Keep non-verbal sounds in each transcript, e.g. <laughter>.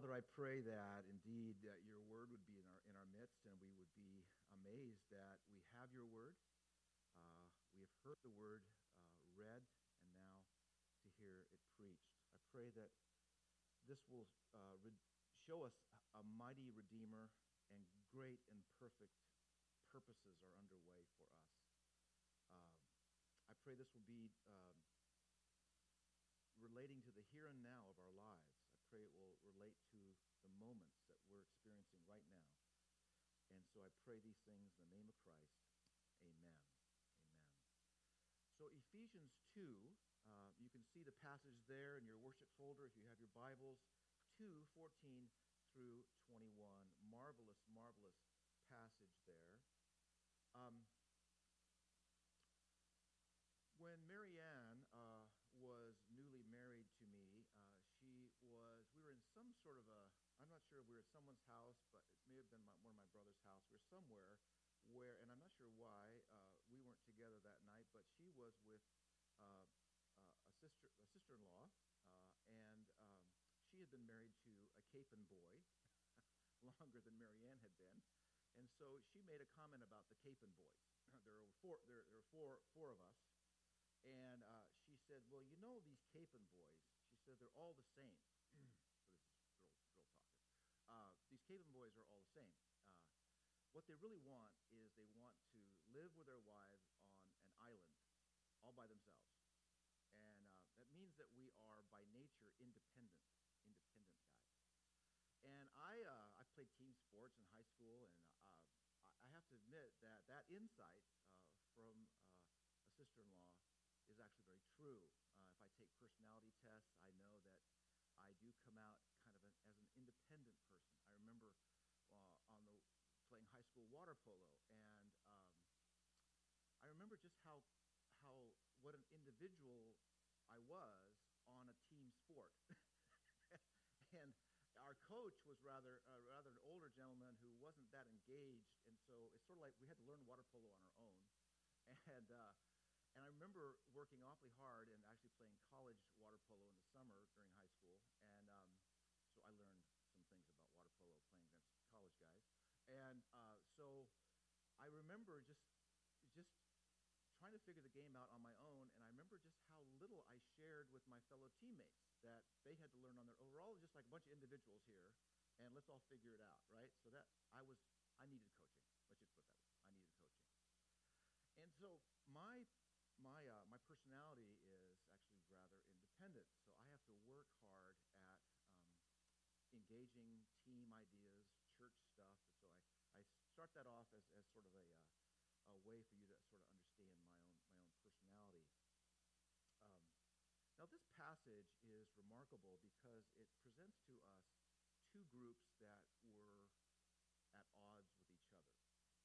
Father, I pray that indeed that your word would be in our, in our midst and we would be amazed that we have your word. Uh, we have heard the word uh, read and now to hear it preached. I pray that this will uh, re- show us a mighty Redeemer and great and perfect purposes are underway for us. Um, I pray this will be um, relating to the here and now of our lives. Pray it will relate to the moments that we're experiencing right now. And so I pray these things in the name of Christ. Amen. Amen. So Ephesians 2, uh, you can see the passage there in your worship folder if you have your Bibles. 2, 14 through 21. Marvelous, marvelous passage there. Um, when Marianne uh, was newly married to me, uh, she was, we were in some sort of a, I'm not sure if we were at someone's house, but it may have been my, one of my brother's house. We were somewhere where, and I'm not sure why, uh, we weren't together that night, but she was with uh, uh, a sister, a sister-in-law, uh, and um, she had been married to a Capon boy <laughs> longer than Marianne had been. And so she made a comment about the Capon boys. <clears throat> there were four, there, there were four, four of us. And uh, she said, well, you know these Capon boys. She said, they're all the same. so this is girl, girl talking. Uh, boys are all the same. Uh, what they really want is they want to live with their wives on an island all by themselves. And uh, that means that we are by nature independent, independent guys. And I, uh, I played team sports in high school, and uh, I have to admit that that insight uh, from uh, a sister-in-law is actually very true. Uh, if I take personality tests, I know that I do come out as an independent person. I remember uh, on the playing high school water polo, and um, I remember just how how what an individual I was on a team sport. <laughs> and our coach was rather uh, rather an older gentleman who wasn't that engaged, and so it's sort of like we had to learn water polo on our own. <laughs> And uh, and I remember working awfully hard and actually playing college water polo in the summer during high school. And um, so I learned some things about water polo playing against college guys. And uh, so I remember just, just trying to figure the game out on my own. And I remember just how little I shared with my fellow teammates that they had to learn on their own. We're all just like a bunch of individuals here, and let's all figure it out, right? So that I was, I needed coaching. Let's just put that way. I needed coaching. And so my my, uh, my personality is actually rather independent, so I have to work hard at um, engaging team ideas, church stuff. And so I, I start that off as, as sort of a, uh, a way for you to sort of understand my own, my own personality. Um, now, this passage is remarkable because it presents to us two groups that were at odds with each other.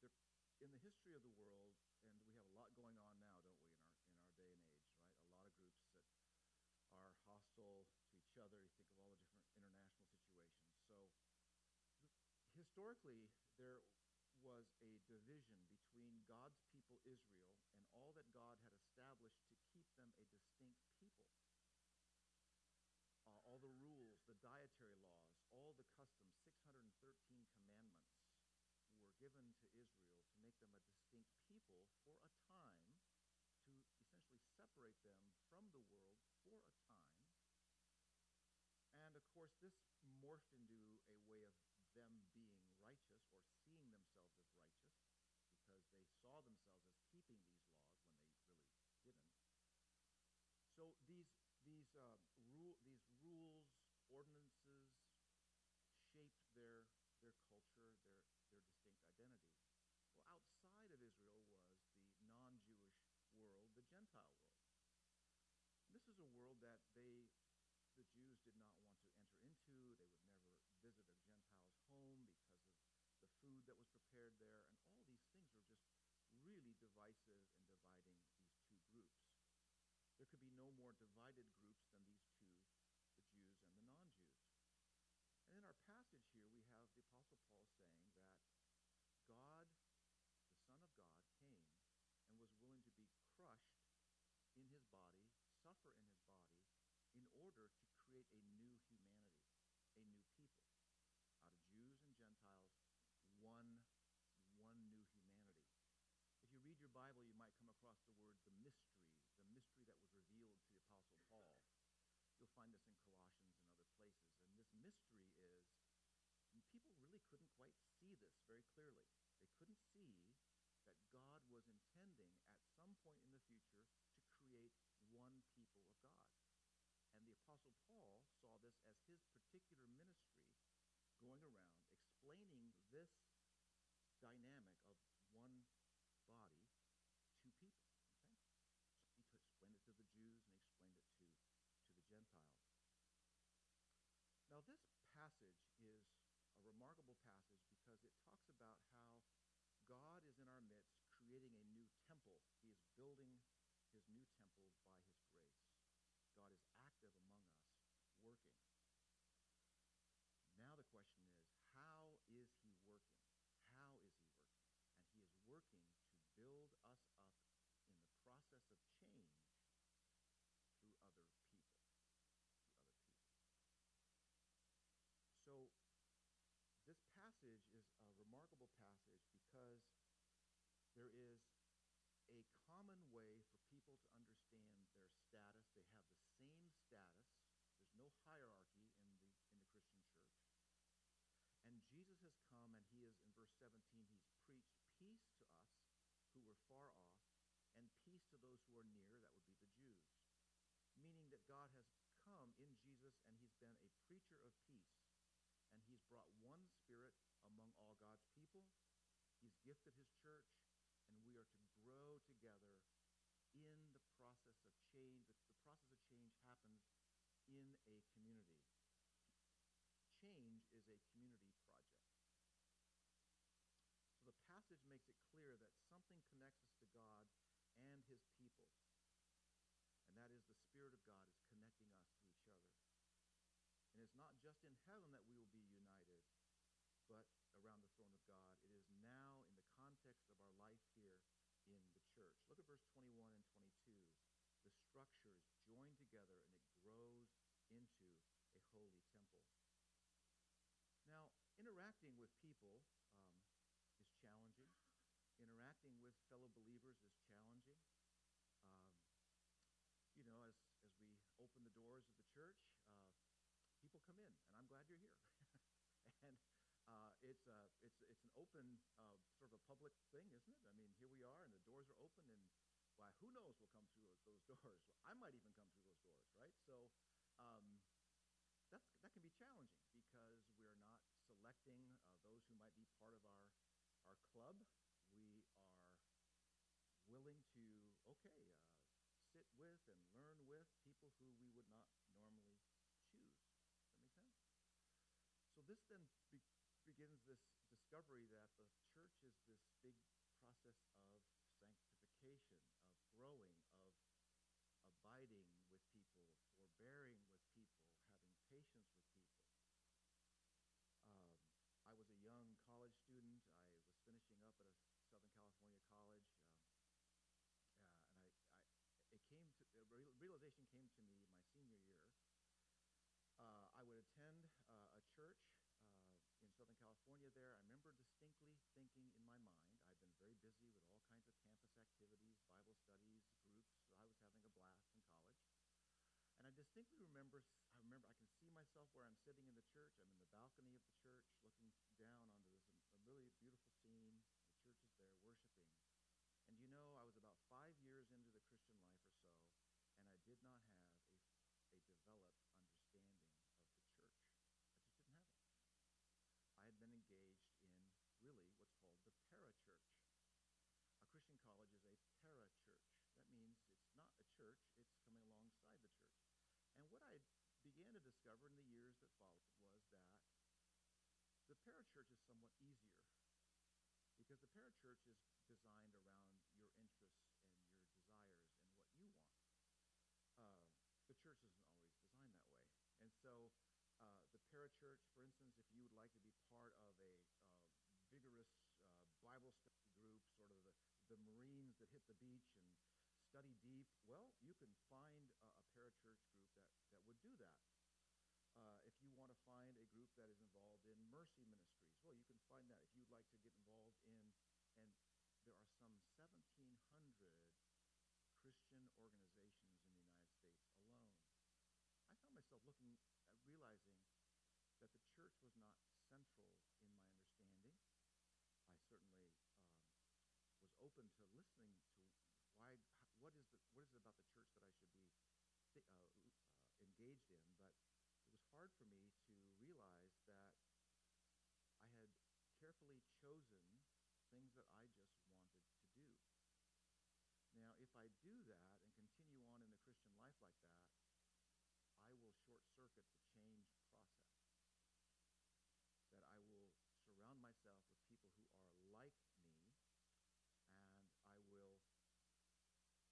They're, in the history of the world, and we have a lot going on now, don't we, in our in our day and age, right? A lot of groups that are hostile to each other. You think of all the different international situations. So historically, there was a division between God's people Israel and all that God had established to keep them a distinct people. Uh, all the rules, the dietary laws, all the customs, 613 commandments were given to Israel to make them a distinct people for a time, to essentially separate them from the world for a time. And of course, this morphed into a way of them being righteous or seeing themselves as righteous because they saw themselves as keeping these laws when they really didn't. So these, these, uh, rule, these rules, ordinances shaped their, their culture, their, their distinct identity. Well, outside of Israel was the non-Jewish world, the Gentile world. This is a world that they, the Jews did not want to enter into. They would never visit a Gentile's home because of the that was prepared there. And all these things were just really divisive and dividing these two groups. There could be no more divided groups than these two, the Jews and the non-Jews. And in our passage here, we have the Apostle Paul saying that God, the Son of God, came and was willing to be crushed in his body, suffer in his body, in order to create a new humanity, find this in Colossians and other places. And this mystery is people really couldn't quite see this very clearly. They couldn't see that God was intending at some point in the future to create one people of God. And the Apostle Paul saw this as his particular ministry going around explaining this dynamic this passage is a remarkable passage because it talks about how God is in our midst creating a new temple. He is building his new temple by his grace. God is active among us, working. Now the question is, how is he working? How is he working? And he is working to build us up in the process of change through other people. Through other people. So this passage is a remarkable passage because there is a common way for people to understand their status. They have the same status. There's no hierarchy in the, in the Christian church. And Jesus has come and he is, in verse 17, he's preached peace to us who were far off and peace to those who are near, that would be the Jews. Meaning that God has come in Jesus and he's been a preacher of peace. And he's brought one spirit among all God's people. He's gifted his church and we are to grow together in process of change. The, the process of change happens in a community. Change is a community project. So the passage makes it clear that something connects us to God and his people. And that is the Spirit of God is connecting us to each other. And it's not just in heaven that we will be united, but around the throne of God. It is now in the context of our life here in the church. Look at verse 21 and 22. The structures join together and it grows into a holy temple. Now, interacting with people um, is challenging. Interacting with fellow believers is challenging. Um, you know, as, as we open the doors of the church, uh, people come in, and I'm glad you're here. <laughs> and uh, it's, uh, it's, it's an open, uh, sort of a public thing, isn't it? I mean, here we are, and the doors are open, and why, who knows will come through those <laughs> doors? I might even come through those doors, right? So um, that's, that can be challenging because we're not selecting uh, those who might be part of our, our club. We are willing to, okay, uh, sit with and learn with people who we would not normally choose. Does that make sense? So this then be- begins this discovery that the church is this big process of sanctification, growing, of abiding with people, forbearing with people, having patience with people. Um, I was a young college student. I was finishing up at a Southern California college, um, uh, and I, I, it came to a realization came to me my senior year. Uh, I would attend uh, a church uh, in Southern California. There, I remember distinctly thinking in my mind. Busy with all kinds of campus activities, Bible studies, groups. So I was having a blast in college. And I distinctly remember, I remember, I can see myself where I'm sitting in the church balcony of the church, looking down onto this a really beautiful scene. The church is there worshiping. And you know, I was about five years into the Christian life or so, and I did not have a, a developed understanding of the church. I just didn't have it. I had been engaged in really what's called the parachurch. A Christian college is a parachurch. That means it's not a church, it's coming alongside the church. And what I began to discover in the years that followed was that the parachurch is somewhat easier because the parachurch is designed around your interests and your desires and what you want. Uh, the church isn't always designed that way. And so uh, the parachurch, for instance, if you would like to be part of a uh, vigorous uh, Bible study group, sort of the, the Marines that hit the beach and study deep, well, you can find a, a parachurch group that, that would do that. Uh, if you want to find a group that is involved in mercy ministries, well, you can find that. If you'd like to get involved in, and there are some 1,700 Christian organizations in the United States alone. I found myself looking, uh, realizing that the church was not central in my understanding. I certainly um, was open to listening to why, what is the, what is it about the church that I should be th- uh, uh, engaged in, but hard for me to realize that I had carefully chosen things that I just wanted to do. Now, if I do that and continue on in the Christian life like that, I will short circuit the change process. That I will surround myself with people who are like me, and I will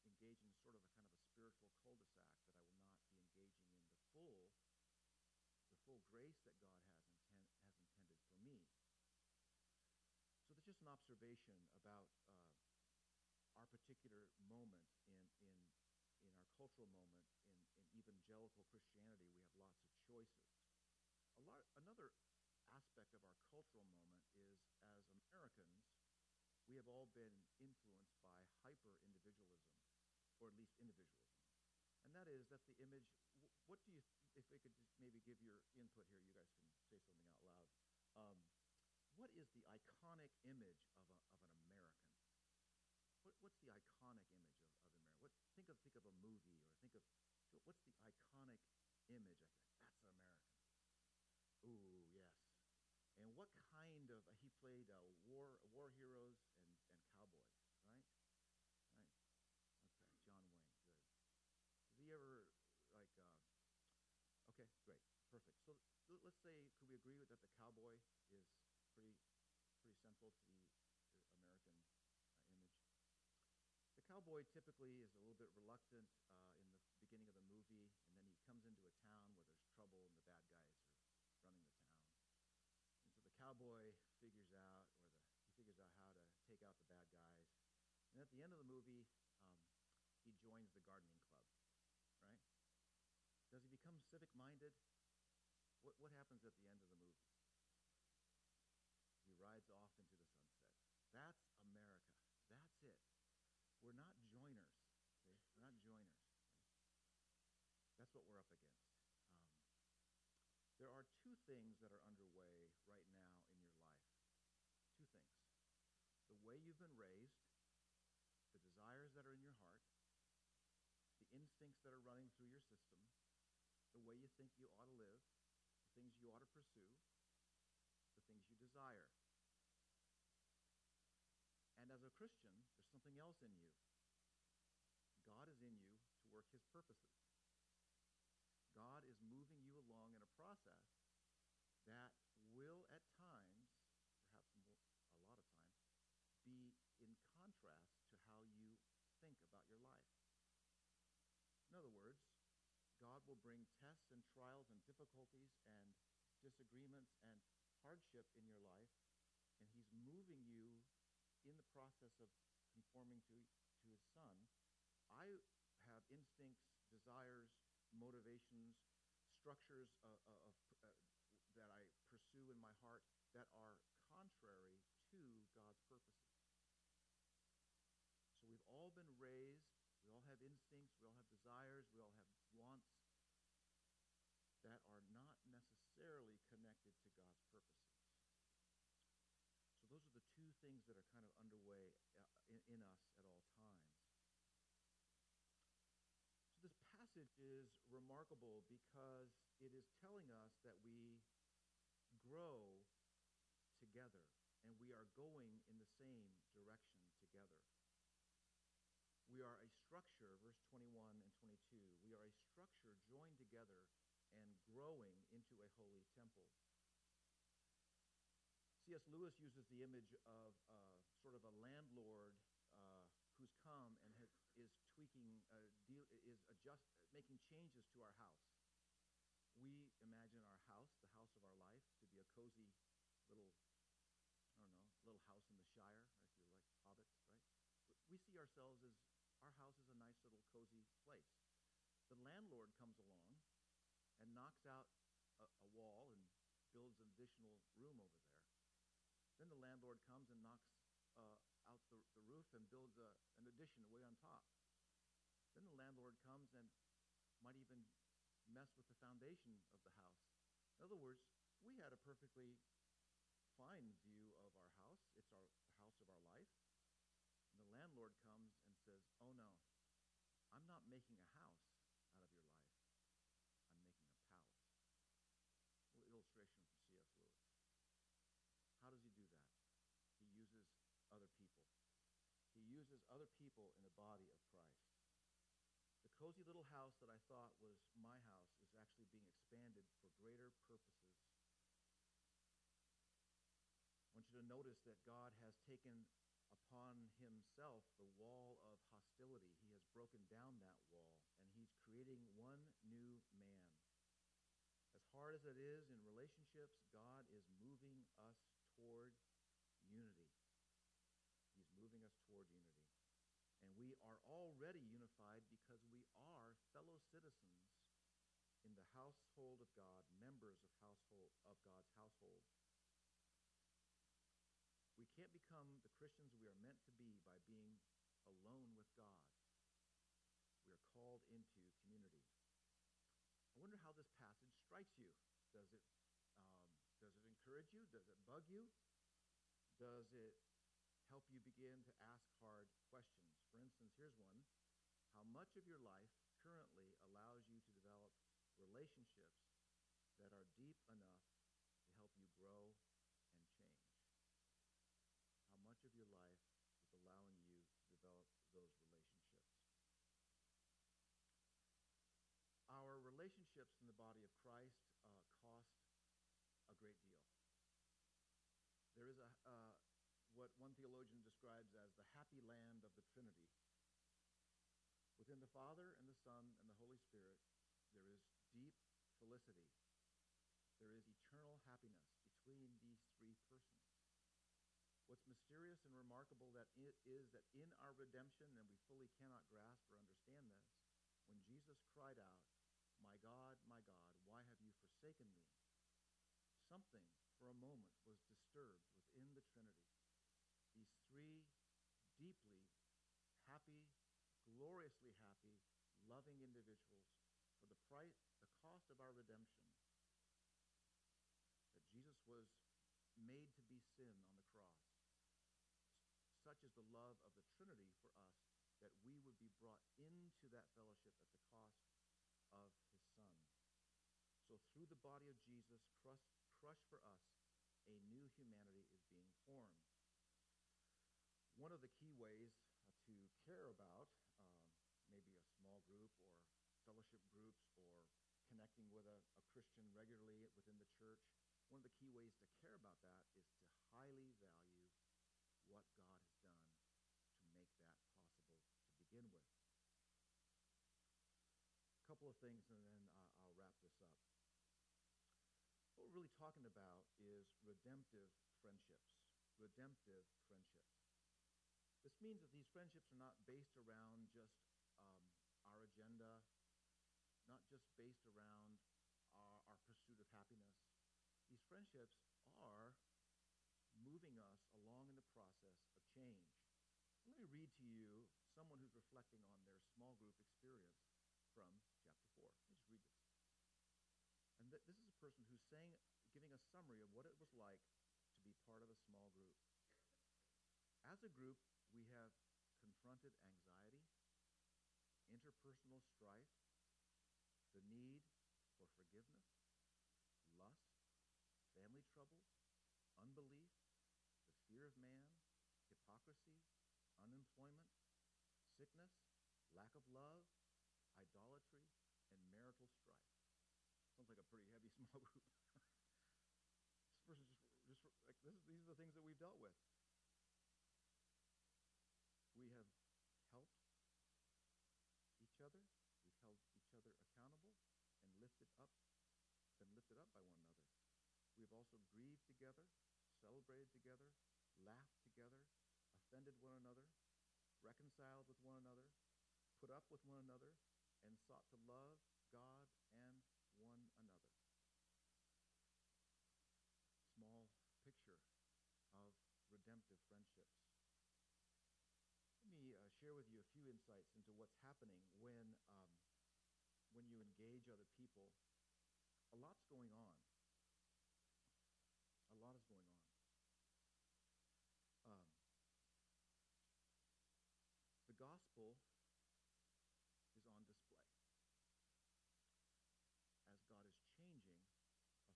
engage in sort of a kind of a spiritual cul-de-sac that I will not be engaging in the full full grace that God has, intent, has intended for me. So that's just an observation about uh, our particular moment in, in, in our cultural moment in, in evangelical Christianity. We have lots of choices. A lot, another aspect of our cultural moment is as Americans, we have all been influenced by hyper-individualism, or at least individualism. And that is that the image, what do you, if we could just maybe give your input here, you guys can say something out loud. Um, what is the iconic image of, a, of an American? What, what's the iconic image of, of America? What, think of think of a movie or think of what's the iconic image? I think that's an American. Ooh, yes. And what kind of he played uh, war war heroes and, and cowboys, right? Right. Okay, John Wayne. Good. Does he ever like? Uh, okay, great, perfect. So let's say, could we agree with that the cowboy is pretty pretty central to the, American uh, image? The cowboy typically is a little bit reluctant uh, in the beginning of the movie, and then he comes into a town where there's trouble and the bad guys are running the town. And so the cowboy figures out, or the, he figures out how to take out the bad guys. And at the end of the movie, um, he joins the gardening club, right? Does he become civic-minded? What, what happens at the end of the movie? He rides off into the sunset. That's America. That's it. We're not joiners. We're not joiners. That's what we're up against. Um, there are two things that are underway right now in your life. Two things. The way you've been raised, the desires that are in your heart, the instincts that are running through your system, the way you think you ought to live, things you ought to pursue, the things you desire. And as a Christian, there's something else in you. God is in you to work his purposes. God is moving you along in a process that will at times, perhaps more, a lot of times, be in contrast to how you think about your life. In other words, God will bring tests and trials and difficulties and disagreements and hardship in your life, and he's moving you in the process of conforming to, to his son, I have instincts, desires, motivations, structures uh, uh, of, uh, that I pursue in my heart that are contrary to God's purposes. So we've all been raised, we all have instincts, we all have desires, we all have wants that are not necessarily connected to God's purposes. So those are the two things that are kind of underway uh, in, in us at all times. So this passage is remarkable because it is telling us that we grow together and we are going in the same direction together. We are a structure, verse 21 and 22, we are a structure joined together and growing into a holy temple. C.S. Lewis uses the image of uh, sort of a landlord uh, who's come and has, is tweaking, uh, deal, is adjust, making changes to our house. We imagine our house, the house of our life, to be a cozy little, I don't know, little house in the Shire, if you like hobbits, right? We see ourselves as our house is a nice little cozy place. The landlord comes along and knocks out a, a wall and builds an additional room over there. Then the landlord comes and knocks uh, out the, the roof and builds a, an addition way on top. Then the landlord comes and might even mess with the foundation of the house. In other words, we had a perfectly fine view of our house. It's our house of our life. And the landlord comes and says, Oh no, I'm not making a house out of your life, I'm making a palace. A little illustration from C.S. Lewis. How does he do that? He uses other people. He uses other people in the body of Christ. The cozy little house that I thought was my house is actually being expanded for greater purposes. I want you to notice that God has taken upon himself the wall of hostility. He has broken down that wall, and he's creating one new hard as it is in relationships, God is moving us toward unity. He's moving us toward unity. And we are already unified because we are fellow citizens in the household of God, members of household of God's household. We can't become the Christians we are meant to be by being alone with God. We are called into community. I wonder how this passage strikes you. Does it, um, does it encourage you? Does it bug you? Does it help you begin to ask hard questions? For instance, here's one. How much of your life currently allows you to develop relationships that are deep enough to help you grow and change? how much of your life is allowing you to develop those relationships. Our relationships in the body of Christ uh, cost a great deal. There is a, uh, what one theologian describes as the happy land of the Trinity. Within the Father and the Son and the Holy Spirit, there is deep felicity. There is eternal happiness between these three persons. What's mysterious and remarkable that it is that in our redemption, and we fully cannot grasp or understand this, when Jesus cried out, God, my God, why have you forsaken me? Something for a moment was disturbed within the Trinity. These three deeply happy, gloriously happy, loving individuals for the price, the cost of our redemption, that Jesus was made to be sin on the cross such is the love of the Trinity for us that we would be brought into that fellowship at the cost of through the body of Jesus, crushed, crushed for us, a new humanity is being formed. One of the key ways uh, to care about um, maybe a small group or fellowship groups or connecting with a, a Christian regularly within the church, one of the key ways to care about that is to highly value what God has done to make that possible to begin with. A couple of things, and then uh, I'll wrap this up. What we're really talking about is redemptive friendships. Redemptive friendships. This means that these friendships are not based around just um, our agenda, not just based around our, our pursuit of happiness. These friendships are moving us along in the process of change. Let me read to you someone who's reflecting on their small group experience from chapter 4. Let me just read this. Th- this is a person who's saying, giving a summary of what it was like to be part of a small group. As a group, we have confronted anxiety, interpersonal strife, the need for forgiveness, lust, family troubles, unbelief, the fear of man, hypocrisy, unemployment, sickness, lack of love, idolatry, and marital strife. Like a pretty heavy <laughs> small group. this person just, just like this, these are the things that we've dealt with. We have helped each other. We've held each other accountable and lifted up, been lifted up by one another. We've also grieved together, celebrated together, laughed together, offended one another, reconciled with one another, put up with one another, and sought to love God share with you a few insights into what's happening when, um, when you engage other people. A lot's going on. A lot is going on. Um, the gospel is on display as God is changing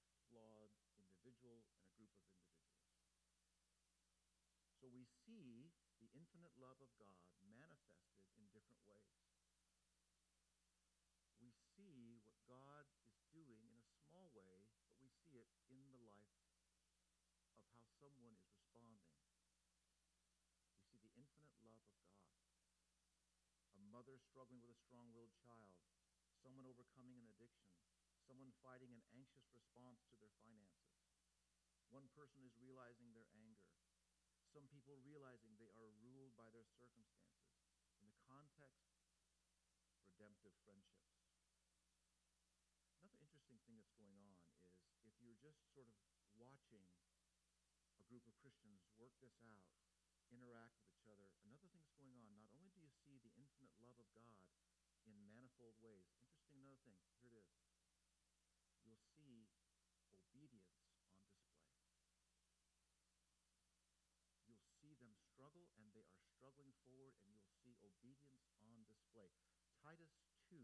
a flawed individual and a group of individuals. So we see the infinite love of God manifested in different ways. We see what God is doing in a small way, but we see it in the life of how someone is responding. We see the infinite love of God. A mother struggling with a strong-willed child, someone overcoming an addiction, someone fighting an anxious response to their finances. One person is realizing their anger. Some people realizing they are ruled by their circumstances. In the context, of redemptive friendships. Another interesting thing that's going on is if you're just sort of watching a group of Christians work this out, interact with each other, another thing that's going on, not only do you see the infinite love of God in manifold ways, interesting another thing, here it is. You'll see obedience on display. You'll see them struggle, and they are struggling forward, and you'll see obedience on display. Titus 2,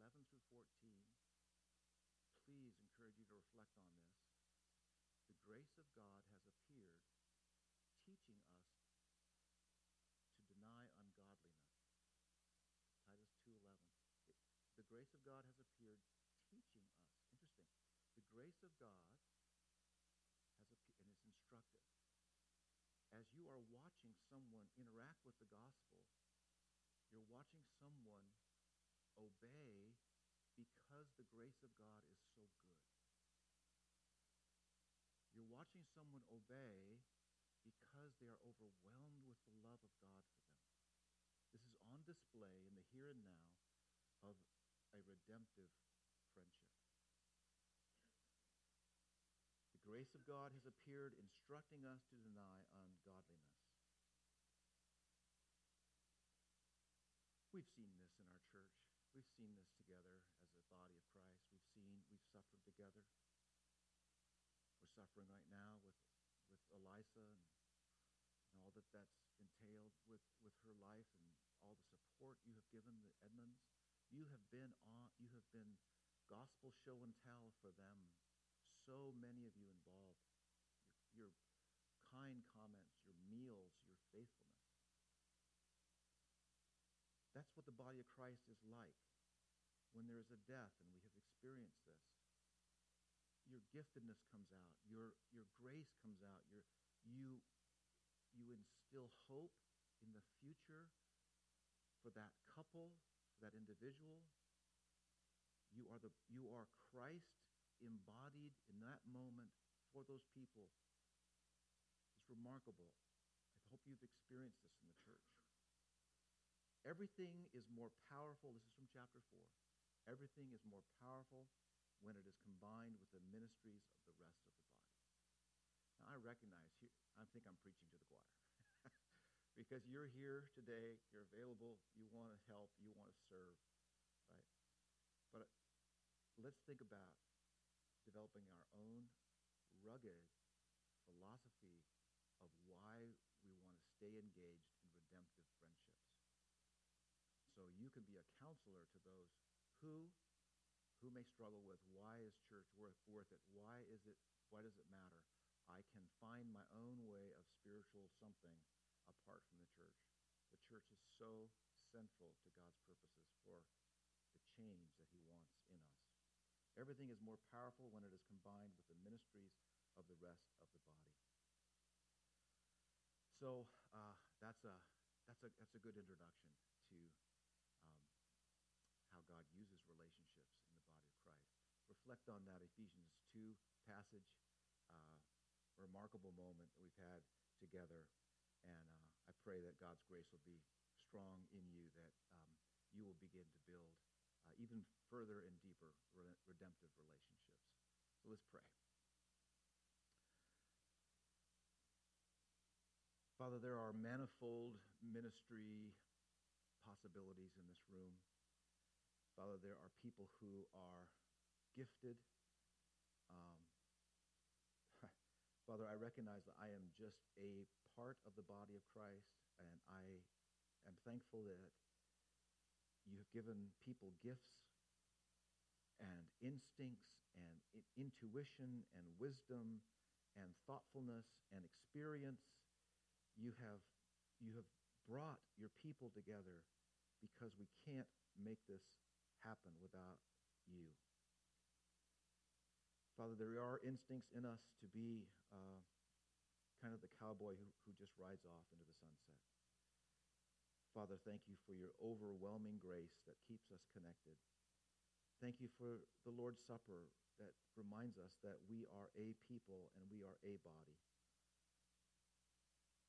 11 through 14, please encourage you to reflect on this. The grace of God has appeared, teaching us to deny ungodliness. Titus 2:11. The grace of God has appeared, teaching us. Interesting. The grace of God has appeared, and it's instructive. As you are watching someone interact with the gospel, you're watching someone obey because the grace of God is so good. You're watching someone obey because they are overwhelmed with the love of God for them. This is on display in the here and now of a redemptive friendship. The grace of God has appeared, instructing us to deny ungodliness. We've seen this in our church. We've seen this together as a body of Christ. We've seen, we've suffered together. We're suffering right now with, with Elisa and, and all that that's entailed with, with her life and all the support you have given the Edmonds. You have been on, you have been gospel show and tell for them. So many of you involved. Your, your kind comments, your meals, your faithfulness. That's what the body of Christ is like when there is a death, and we have experienced this. Your giftedness comes out. Your, your grace comes out. Your, you, you instill hope in the future for that couple, for that individual. You are, the, you are Christ embodied in that moment for those people. It's remarkable. I hope you've experienced this in the church. Everything is more powerful. This is from chapter 4. Everything is more powerful when it is combined with the ministries of the rest of the body. Now, I recognize, here, I think I'm preaching to the choir. <laughs> because you're here today, you're available, you want to help, you want to serve, right? But let's think about developing our own rugged philosophy of why we want to stay engaged in redemptive friendships so you can be a counselor to those who who may struggle with why is church worth worth it? Why is it why does it matter? I can find my own way of spiritual something apart from the church. The church is so central to God's purposes for the change that he wants in us. Everything is more powerful when it is combined with the ministries of the rest of the body. So uh, that's a that's a that's a good introduction to how God uses relationships in the body of Christ. Reflect on that Ephesians 2 passage, uh, remarkable moment that we've had together. And uh, I pray that God's grace will be strong in you, that um, you will begin to build uh, even further and deeper re- redemptive relationships. So let's pray. Father, there are manifold ministry possibilities in this room. Father, there are people who are gifted. Um, <laughs> Father, I recognize that I am just a part of the body of Christ, and I am thankful that given people gifts and instincts and intuition and wisdom and thoughtfulness and experience. You have, you have brought your people together because we can't make this happen without you. Father, there are instincts in us to be uh, kind of the cowboy who, who just rides off into the sunset. Father, thank you for your overwhelming grace that keeps us connected. Thank you for the Lord's Supper that reminds us that we are a people and we are a body.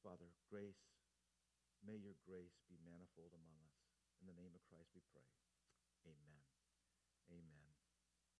Father, grace, may your grace be manifold among us. In the name of Christ we pray. Amen. Amen.